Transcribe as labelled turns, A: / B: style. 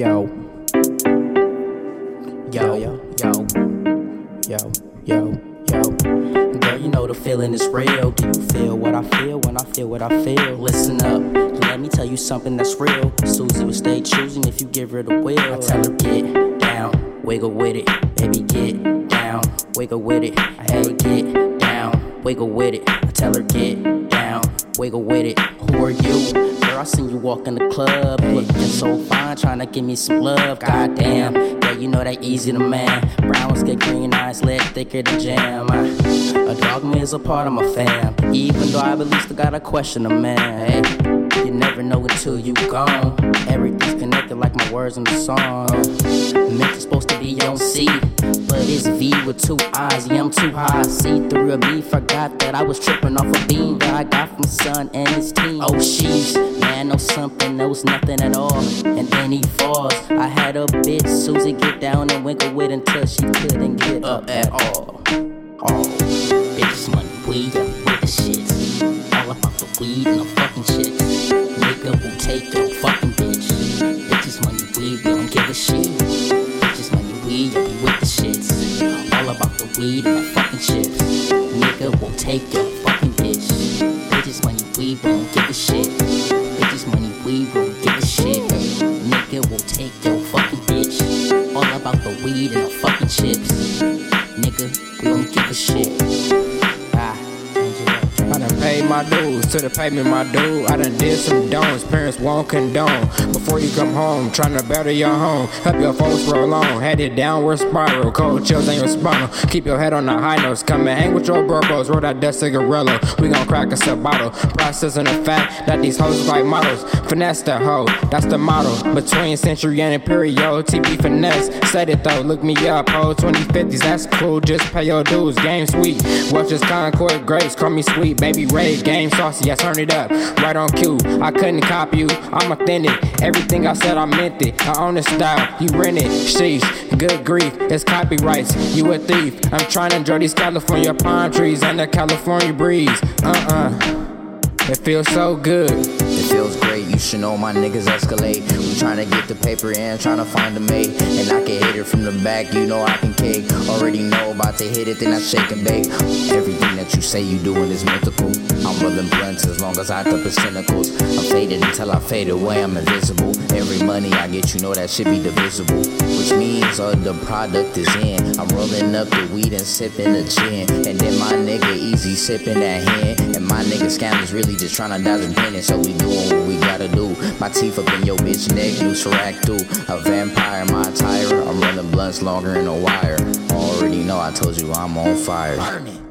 A: Yo. Yo, yo, yo. Yo, yo, yo. Girl, you know the feeling is real. Do you feel what I feel when I feel what I feel? Listen up, let me tell you something that's real. Susie will stay choosing if you give her the will. I tell her, get down, wiggle with it. Baby, get down, wiggle with it. Hey, get down, wiggle with it. I tell her, get down, wiggle with it. Who are you? Girl, I seen you walk in the club, looking so fine, trying to give me some love. Goddamn, yeah, you know that easy to man. Browns get green eyes, lit thicker than jam. I, a dogma is a part of my fam, even though I believe still got a question man. Hey, you never know until you gone. Everything's connected like my words in the song. To supposed to be on C, but it's V with two eyes. Yeah, I'm too high. See through a me, forgot that I was tripping off a beam that I got from Sun and his team. Oh, sheesh, man, know something, knows nothing at all. And then he falls. I had a bitch, Susie, get down and winkle with until she couldn't get up at all. All bitches, money, weed, and with the shit. All about the weed and the fucking shit. Nigga will take your fucking weed and the fucking shit. Nigga will take your fucking bitch. Bitches, money, we don't give a shit. Bitches, money, we don't give a shit. Nigga will take your fucking bitch. All about the weed and the fucking chips. Nigga, we don't give a shit.
B: Paid my dues to the payment, my dude. I done did some don'ts, parents won't condone. Before you come home, trying to better your home. Help your folks roll on, headed downward spiral. Cold chills in your spinal. Keep your head on the high notes. Come and hang with your bros, roll that dead cigarello. We gon' crack us a bottle. Processing the fact that these hoes like models. Finesse the hoe, that's the model. Between century and imperial, TB finesse. Said it though, look me up, ho. 2050s, that's cool. Just pay your dues, game sweet. Watch this Concord grapes, call me sweet. Baby Game saucy, I turn it up. Right on cue, I couldn't copy you. I'm authentic. Everything I said, I meant it. I own the style, you rent it. Sheesh, good grief, it's copyrights. You a thief. I'm trying to enjoy these California palm trees and the California breeze. Uh uh. It feels so good.
C: Feels great, you should know my niggas escalate. We tryna get the paper in, tryna find a mate. And I can hit it from the back, you know I can cake. Already know about to hit it, then I shake and bake. Everything that you say you doing is mythical. I'm rolling blunts as long as I cut the cynicals. I'm faded until I fade away, I'm invisible. Every money I get, you know that should be divisible. Which means all the product is in. I'm rolling up the weed and sipping the gin. And then my nigga easy sipping that hen. And my nigga scam is really just tryna dodge a penny. So we doing gotta do. My teeth up in your bitch neck, loose rack through. A vampire, my attire. I'm running blunts longer than a wire. Already know I told you I'm on fire.